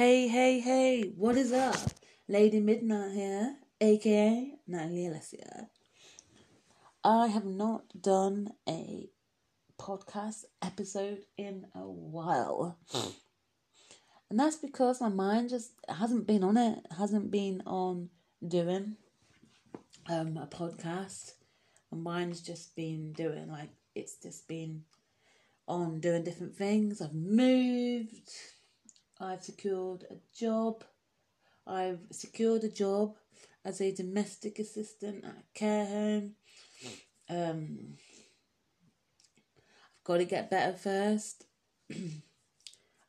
Hey, hey, hey, what is up? Lady Midnight here, aka Natalie Alessia. I have not done a podcast episode in a while. And that's because my mind just hasn't been on it, hasn't been on doing um, a podcast. My mind's just been doing, like, it's just been on doing different things. I've moved, I've secured a job. I've secured a job as a domestic assistant at a care home. Um, I've got to get better first. I've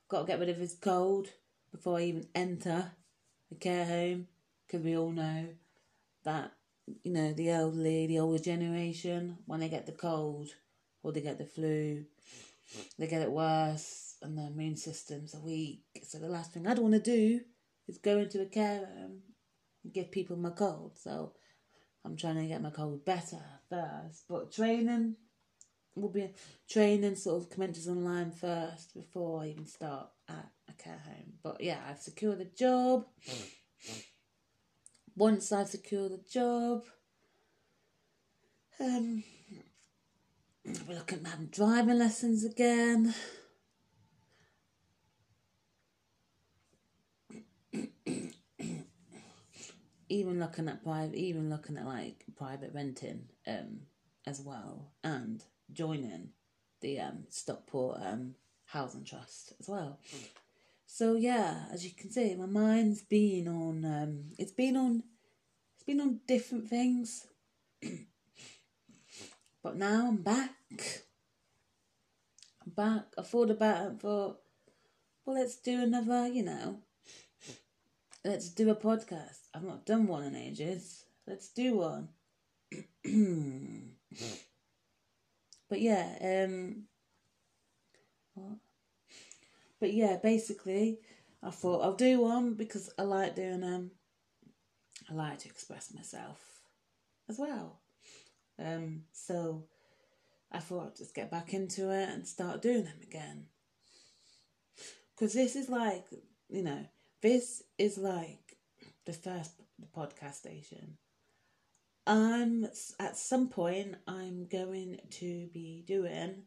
got to get rid of this cold before I even enter a care home because we all know that, you know, the elderly, the older generation, when they get the cold or they get the flu, they get it worse and their immune systems are weak. So the last thing I'd want to do is go into a care home and give people my cold. So I'm trying to get my cold better first. But training will be training sort of commences online first before I even start at a care home. But yeah, I've secured a job. Once I've secured a job, um, we're looking at having driving lessons again. Even looking at private, even looking at like private renting, um, as well, and joining the um Stockport um housing trust as well. So yeah, as you can see, my mind's been on um, it's been on, it's been on different things. but now I'm back. I'm back. I thought about it and thought, well, let's do another, you know, let's do a podcast. I've not done one in ages. Let's do one. but yeah, um, what? But yeah, basically, I thought I'll do one because I like doing um, I like to express myself as well. Um, so I thought I'd just get back into it and start doing them again. Because this is like, you know, this is like the first podcast station. I'm at some point I'm going to be doing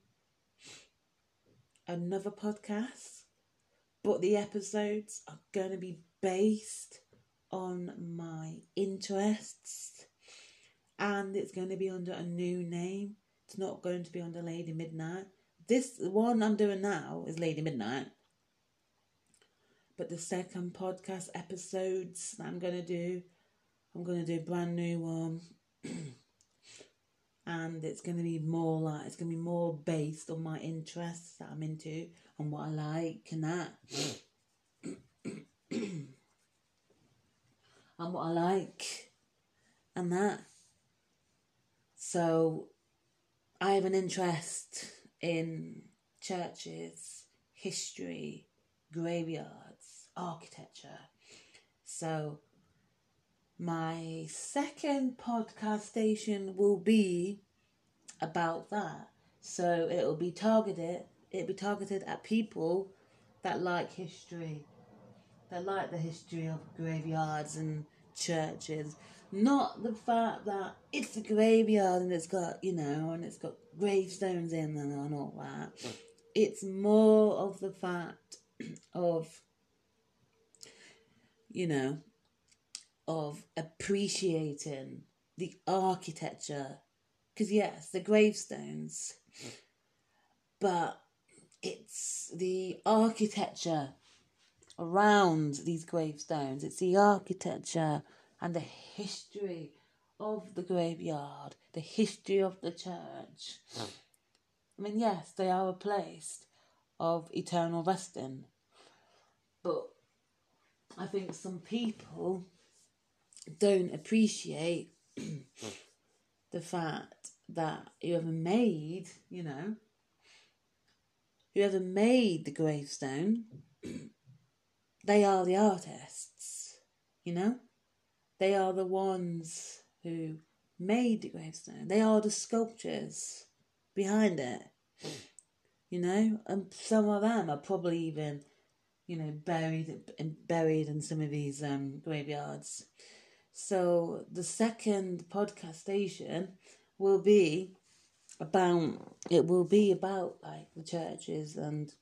another podcast, but the episodes are going to be based on my interests and it's going to be under a new name. It's not going to be under Lady Midnight. This one I'm doing now is Lady Midnight. But the second podcast episodes I'm going to do, I'm going to do a brand new one. and it's going to be more like, it's going to be more based on my interests that I'm into and what I like and that. and what I like and that. So I have an interest in churches, history, graveyards, architecture. So, my second podcast station will be about that. So it'll be targeted. It'll be targeted at people that like history, that like the history of graveyards and churches. Not the fact that it's a graveyard and it's got you know and it's got gravestones in and all that. Mm. It's more of the fact of, you know, of appreciating the architecture. Because, yes, the gravestones, but it's the architecture around these gravestones, it's the architecture and the history of the graveyard, the history of the church. I mean, yes, they are a place of eternal resting. But I think some people don't appreciate the fact that whoever made, you know, whoever made the gravestone, they are the artists, you know? They are the ones who made the gravestone. They are the sculptures behind it you know, and some of them are probably even you know, buried buried in some of these um, graveyards. So the second podcast station will be about it will be about like the churches and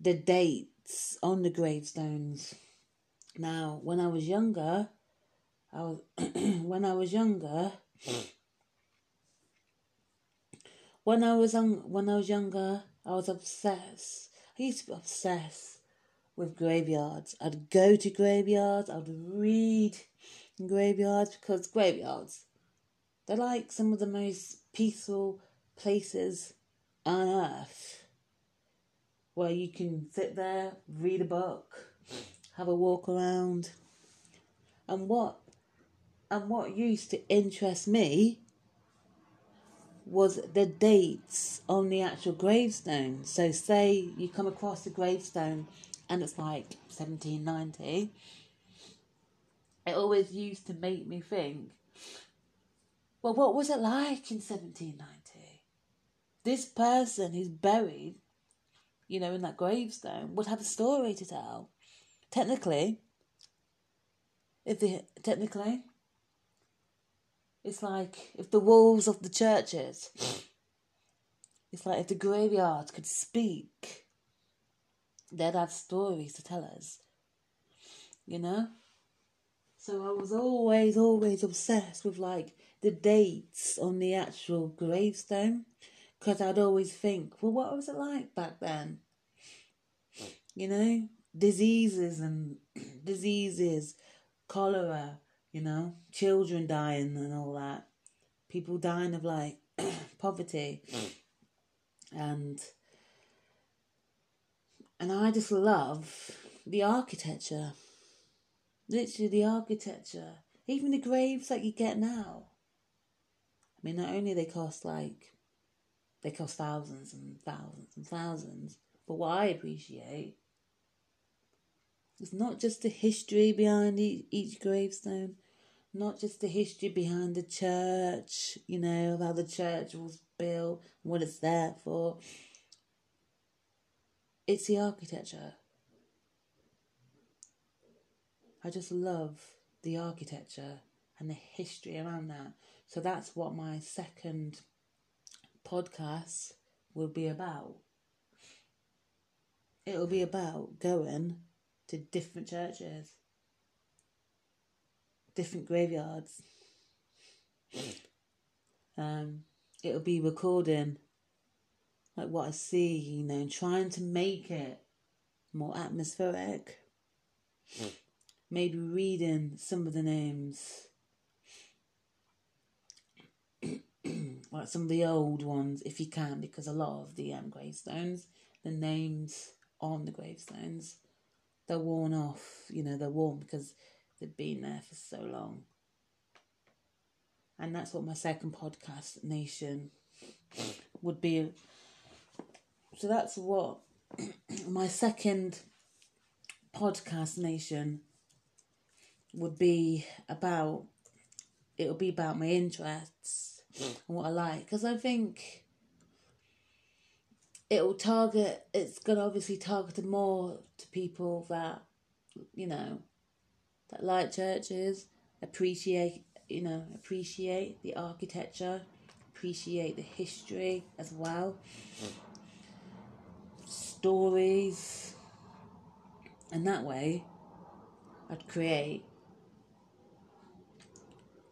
the dates on the gravestones. Now, when I was younger, I was when I was younger. When I was young, when I was younger, I was obsessed. I used to be obsessed with graveyards. I'd go to graveyards. I'd read in graveyards because graveyards, they're like some of the most peaceful places on earth where you can sit there, read a book, have a walk around. And what and what used to interest me was the dates on the actual gravestone. So say you come across the gravestone and it's like 1790. It always used to make me think, well, what was it like in 1790? This person who's buried, you know, in that gravestone would have a story to tell. Technically, if they technically, it's like if the walls of the churches, it's like if the graveyard could speak, they'd have stories to tell us. You know? So I was always, always obsessed with like the dates on the actual gravestone because I'd always think, well, what was it like back then? You know, diseases and diseases, cholera, you know, children dying and all that, people dying of like poverty, and and I just love the architecture, literally the architecture, even the graves that you get now. I mean, not only they cost like they cost thousands and thousands and thousands, but what I appreciate it's not just the history behind each gravestone, not just the history behind the church, you know, of how the church was built and what it's there for. It's the architecture. I just love the architecture and the history around that. So that's what my second podcast will be about. It'll be about going to different churches, different graveyards. Um, it'll be recording like what I see, you know, trying to make it more atmospheric. Maybe reading some of the names, like some of the old ones, if you can, because a lot of the um, gravestones, the names on the gravestones they're worn off. You know, they're worn because they've been there for so long. And that's what my second podcast, Nation, would be. So that's what my second podcast, Nation, would be about. It'll be about my interests and what I like. Because I think it'll target it's gonna obviously target more to people that you know that like churches appreciate you know appreciate the architecture appreciate the history as well. Stories. And that way i'd create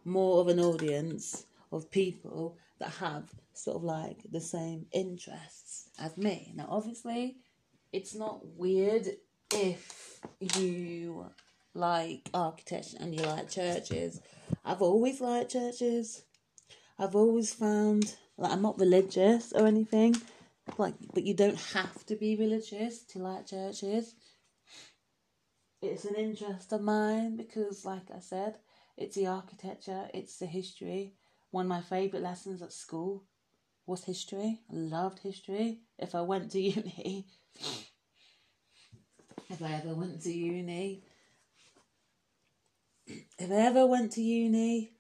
more of an audience of people that have sort of like the same interests as me. Now, obviously, it's not weird if you like architecture and you like churches. I've always liked churches. I've always found like I'm not religious or anything, like but you don't have to be religious to like churches. It's an interest of mine because, like I said, it's the architecture, it's the history. One of my favourite lessons at school was history. I loved history. If I went to uni, if I ever went to uni, if I ever went to uni,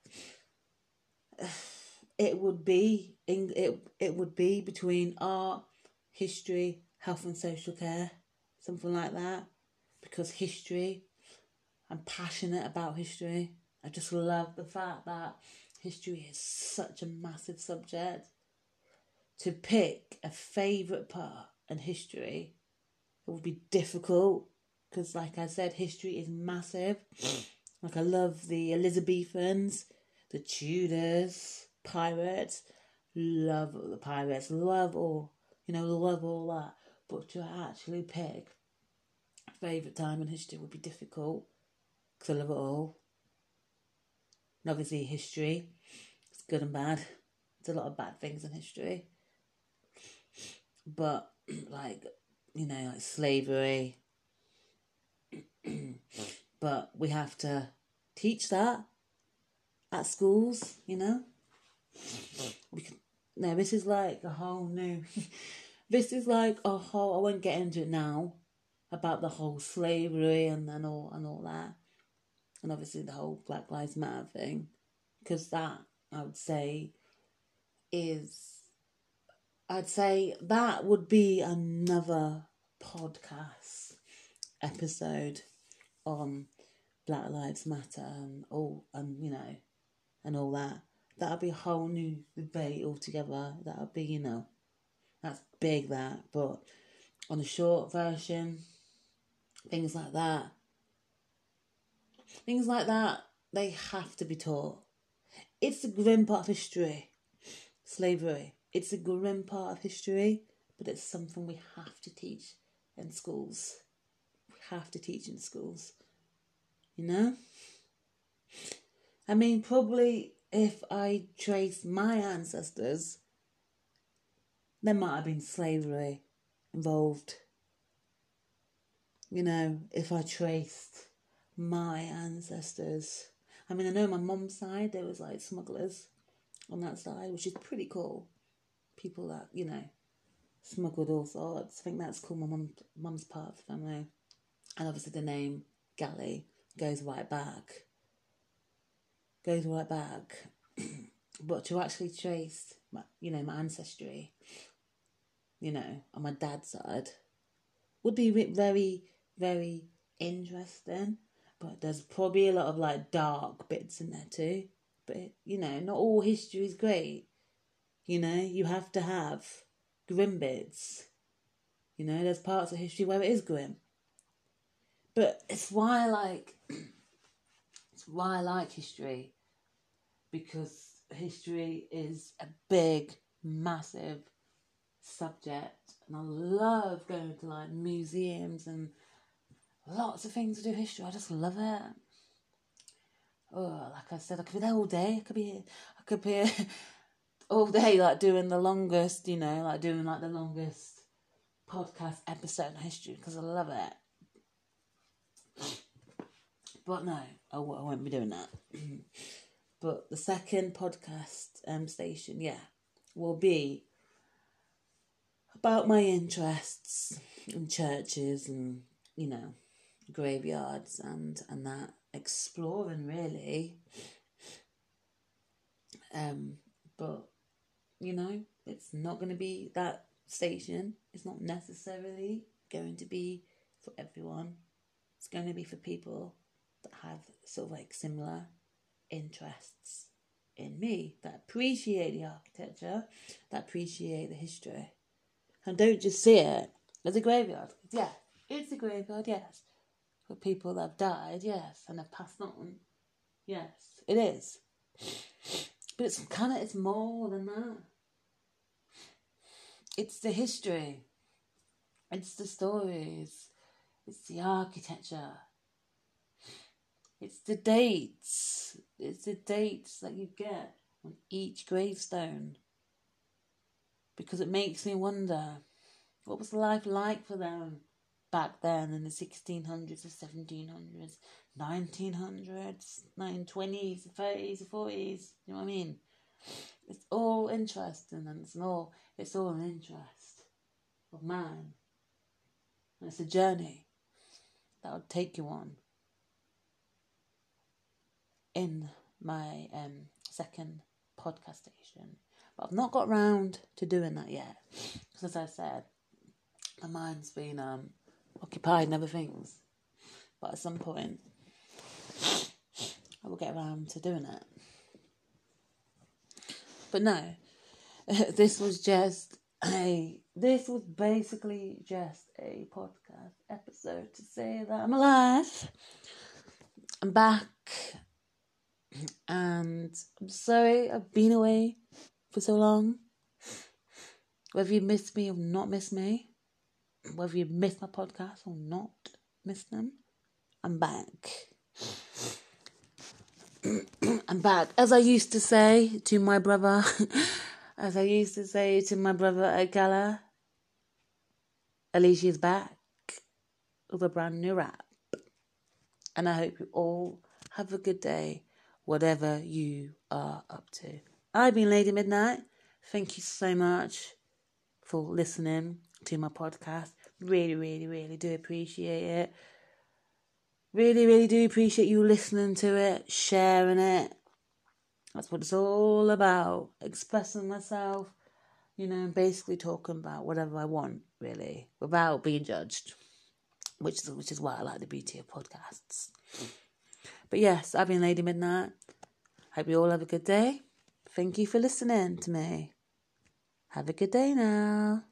it would be in it. It would be between art, history, health and social care. something like that. Because history, I'm passionate about history. I just love the fact that history is such a massive subject. To pick a favourite part in history, it would be difficult because, like I said, history is massive. like, I love the Elizabethans, the Tudors, pirates, love the pirates, love all, you know, love all that. But to actually pick favourite time in history would be difficult because I love it all. And obviously, history, it's good and bad. There's a lot of bad things in history. But, like, you know, like slavery. but we have to teach that at schools, you know? We can, no, this is like a whole new. this is like a whole. I won't get into it now about the whole slavery and, and all and all that, and obviously the whole Black Lives Matter thing, because that I would say is. I'd say that would be another podcast episode on Black Lives Matter and all and you know and all that that'll be a whole new debate altogether. That'll be, you know, that's big that. But on the short version, things like that, things like that, they have to be taught. It's the grim part of history, slavery. It's a grim part of history, but it's something we have to teach in schools. We have to teach in schools. You know? I mean, probably if I trace my ancestors, there might have been slavery involved. You know, if I traced my ancestors. I mean, I know my mum's side, there was like smugglers on that side, which is pretty cool. People that, you know, smuggled all sorts. I think that's cool. My mum, mum's part of the family. And obviously the name Galley goes right back goes right back, but to actually trace, my, you know, my ancestry, you know, on my dad's side, would be very, very interesting. But there's probably a lot of like dark bits in there too. But you know, not all history is great. You know, you have to have grim bits. You know, there's parts of history where it is grim. But it's why I like it's why I like history because history is a big, massive subject, and I love going to like museums and lots of things to do history. I just love it. Oh, like I said, I could be there all day. I could be, I could be all day, like doing the longest, you know, like doing like the longest podcast episode in history because I love it. But no, I, won't be doing that. But the second podcast um, station, yeah, will be about my interests in churches and, you know, graveyards and, and that. Exploring, really. Um, but, you know, it's not going to be that station. It's not necessarily going to be for everyone. It's going to be for people that have sort of like similar interests in me that appreciate the architecture, that appreciate the history, and don't just see it as a graveyard. Yeah, it's a graveyard, yes, for people that have died, yes, and have passed on. Yes, it is. But it's kind of it's more than that. It's the history. It's the stories. It's the architecture. It's the dates. It's the dates that you get on each gravestone. Because it makes me wonder what was life like for them back then in the 1600s, the 1700s, 1900s, 1920s, 30s, 40s. You know what I mean? It's all interesting and it's all, it's all an interest of man. And it's a journey that would take you on in my um, second podcast station. But I've not got round to doing that yet. Because as I said, my mind's been um, occupied and other things. But at some point, I will get around to doing it. But no, this was just a. This was basically just a podcast episode to say that I'm alive. I'm back. And I'm sorry I've been away for so long. Whether you missed me or not missed me, whether you missed my podcast or not miss them, I'm back. I'm back. As I used to say to my brother, as I used to say to my brother Agala, Alicia's back with a brand new rap. And I hope you all have a good day, whatever you are up to. I've been Lady Midnight. Thank you so much for listening to my podcast. Really, really, really do appreciate it. Really, really do appreciate you listening to it, sharing it. That's what it's all about. Expressing myself, you know, basically talking about whatever I want, really, without being judged. Which is which is why I like the beauty of podcasts. But yes, I've been Lady Midnight. Hope you all have a good day. Thank you for listening to me. Have a good day now.